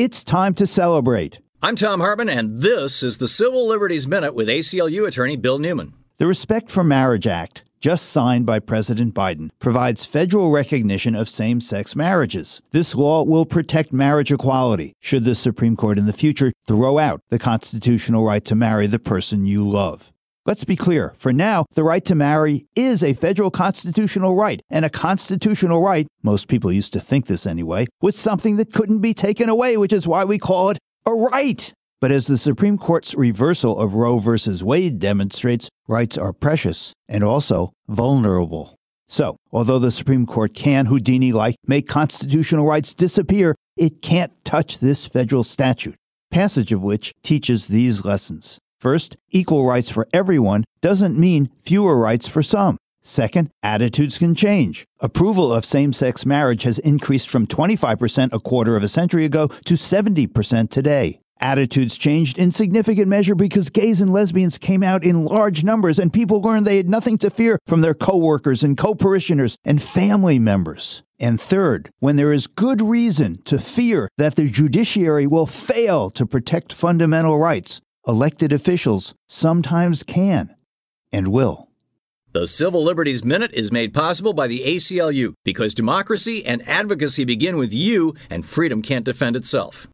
It's time to celebrate. I'm Tom Hartmann, and this is the Civil Liberties Minute with ACLU attorney Bill Newman. The Respect for Marriage Act, just signed by President Biden, provides federal recognition of same sex marriages. This law will protect marriage equality should the Supreme Court in the future throw out the constitutional right to marry the person you love. Let's be clear. For now, the right to marry is a federal constitutional right, and a constitutional right, most people used to think this anyway, was something that couldn't be taken away, which is why we call it a right. But as the Supreme Court's reversal of Roe v. Wade demonstrates, rights are precious and also vulnerable. So, although the Supreme Court can, Houdini like, make constitutional rights disappear, it can't touch this federal statute, passage of which teaches these lessons. First, equal rights for everyone doesn't mean fewer rights for some. Second, attitudes can change. Approval of same sex marriage has increased from 25% a quarter of a century ago to 70% today. Attitudes changed in significant measure because gays and lesbians came out in large numbers and people learned they had nothing to fear from their coworkers and co-parishioners and family members. And third, when there is good reason to fear that the judiciary will fail to protect fundamental rights, elected officials sometimes can and will. The Civil Liberties Minute is made possible by the ACLU because democracy and advocacy begin with you, and freedom can't defend itself.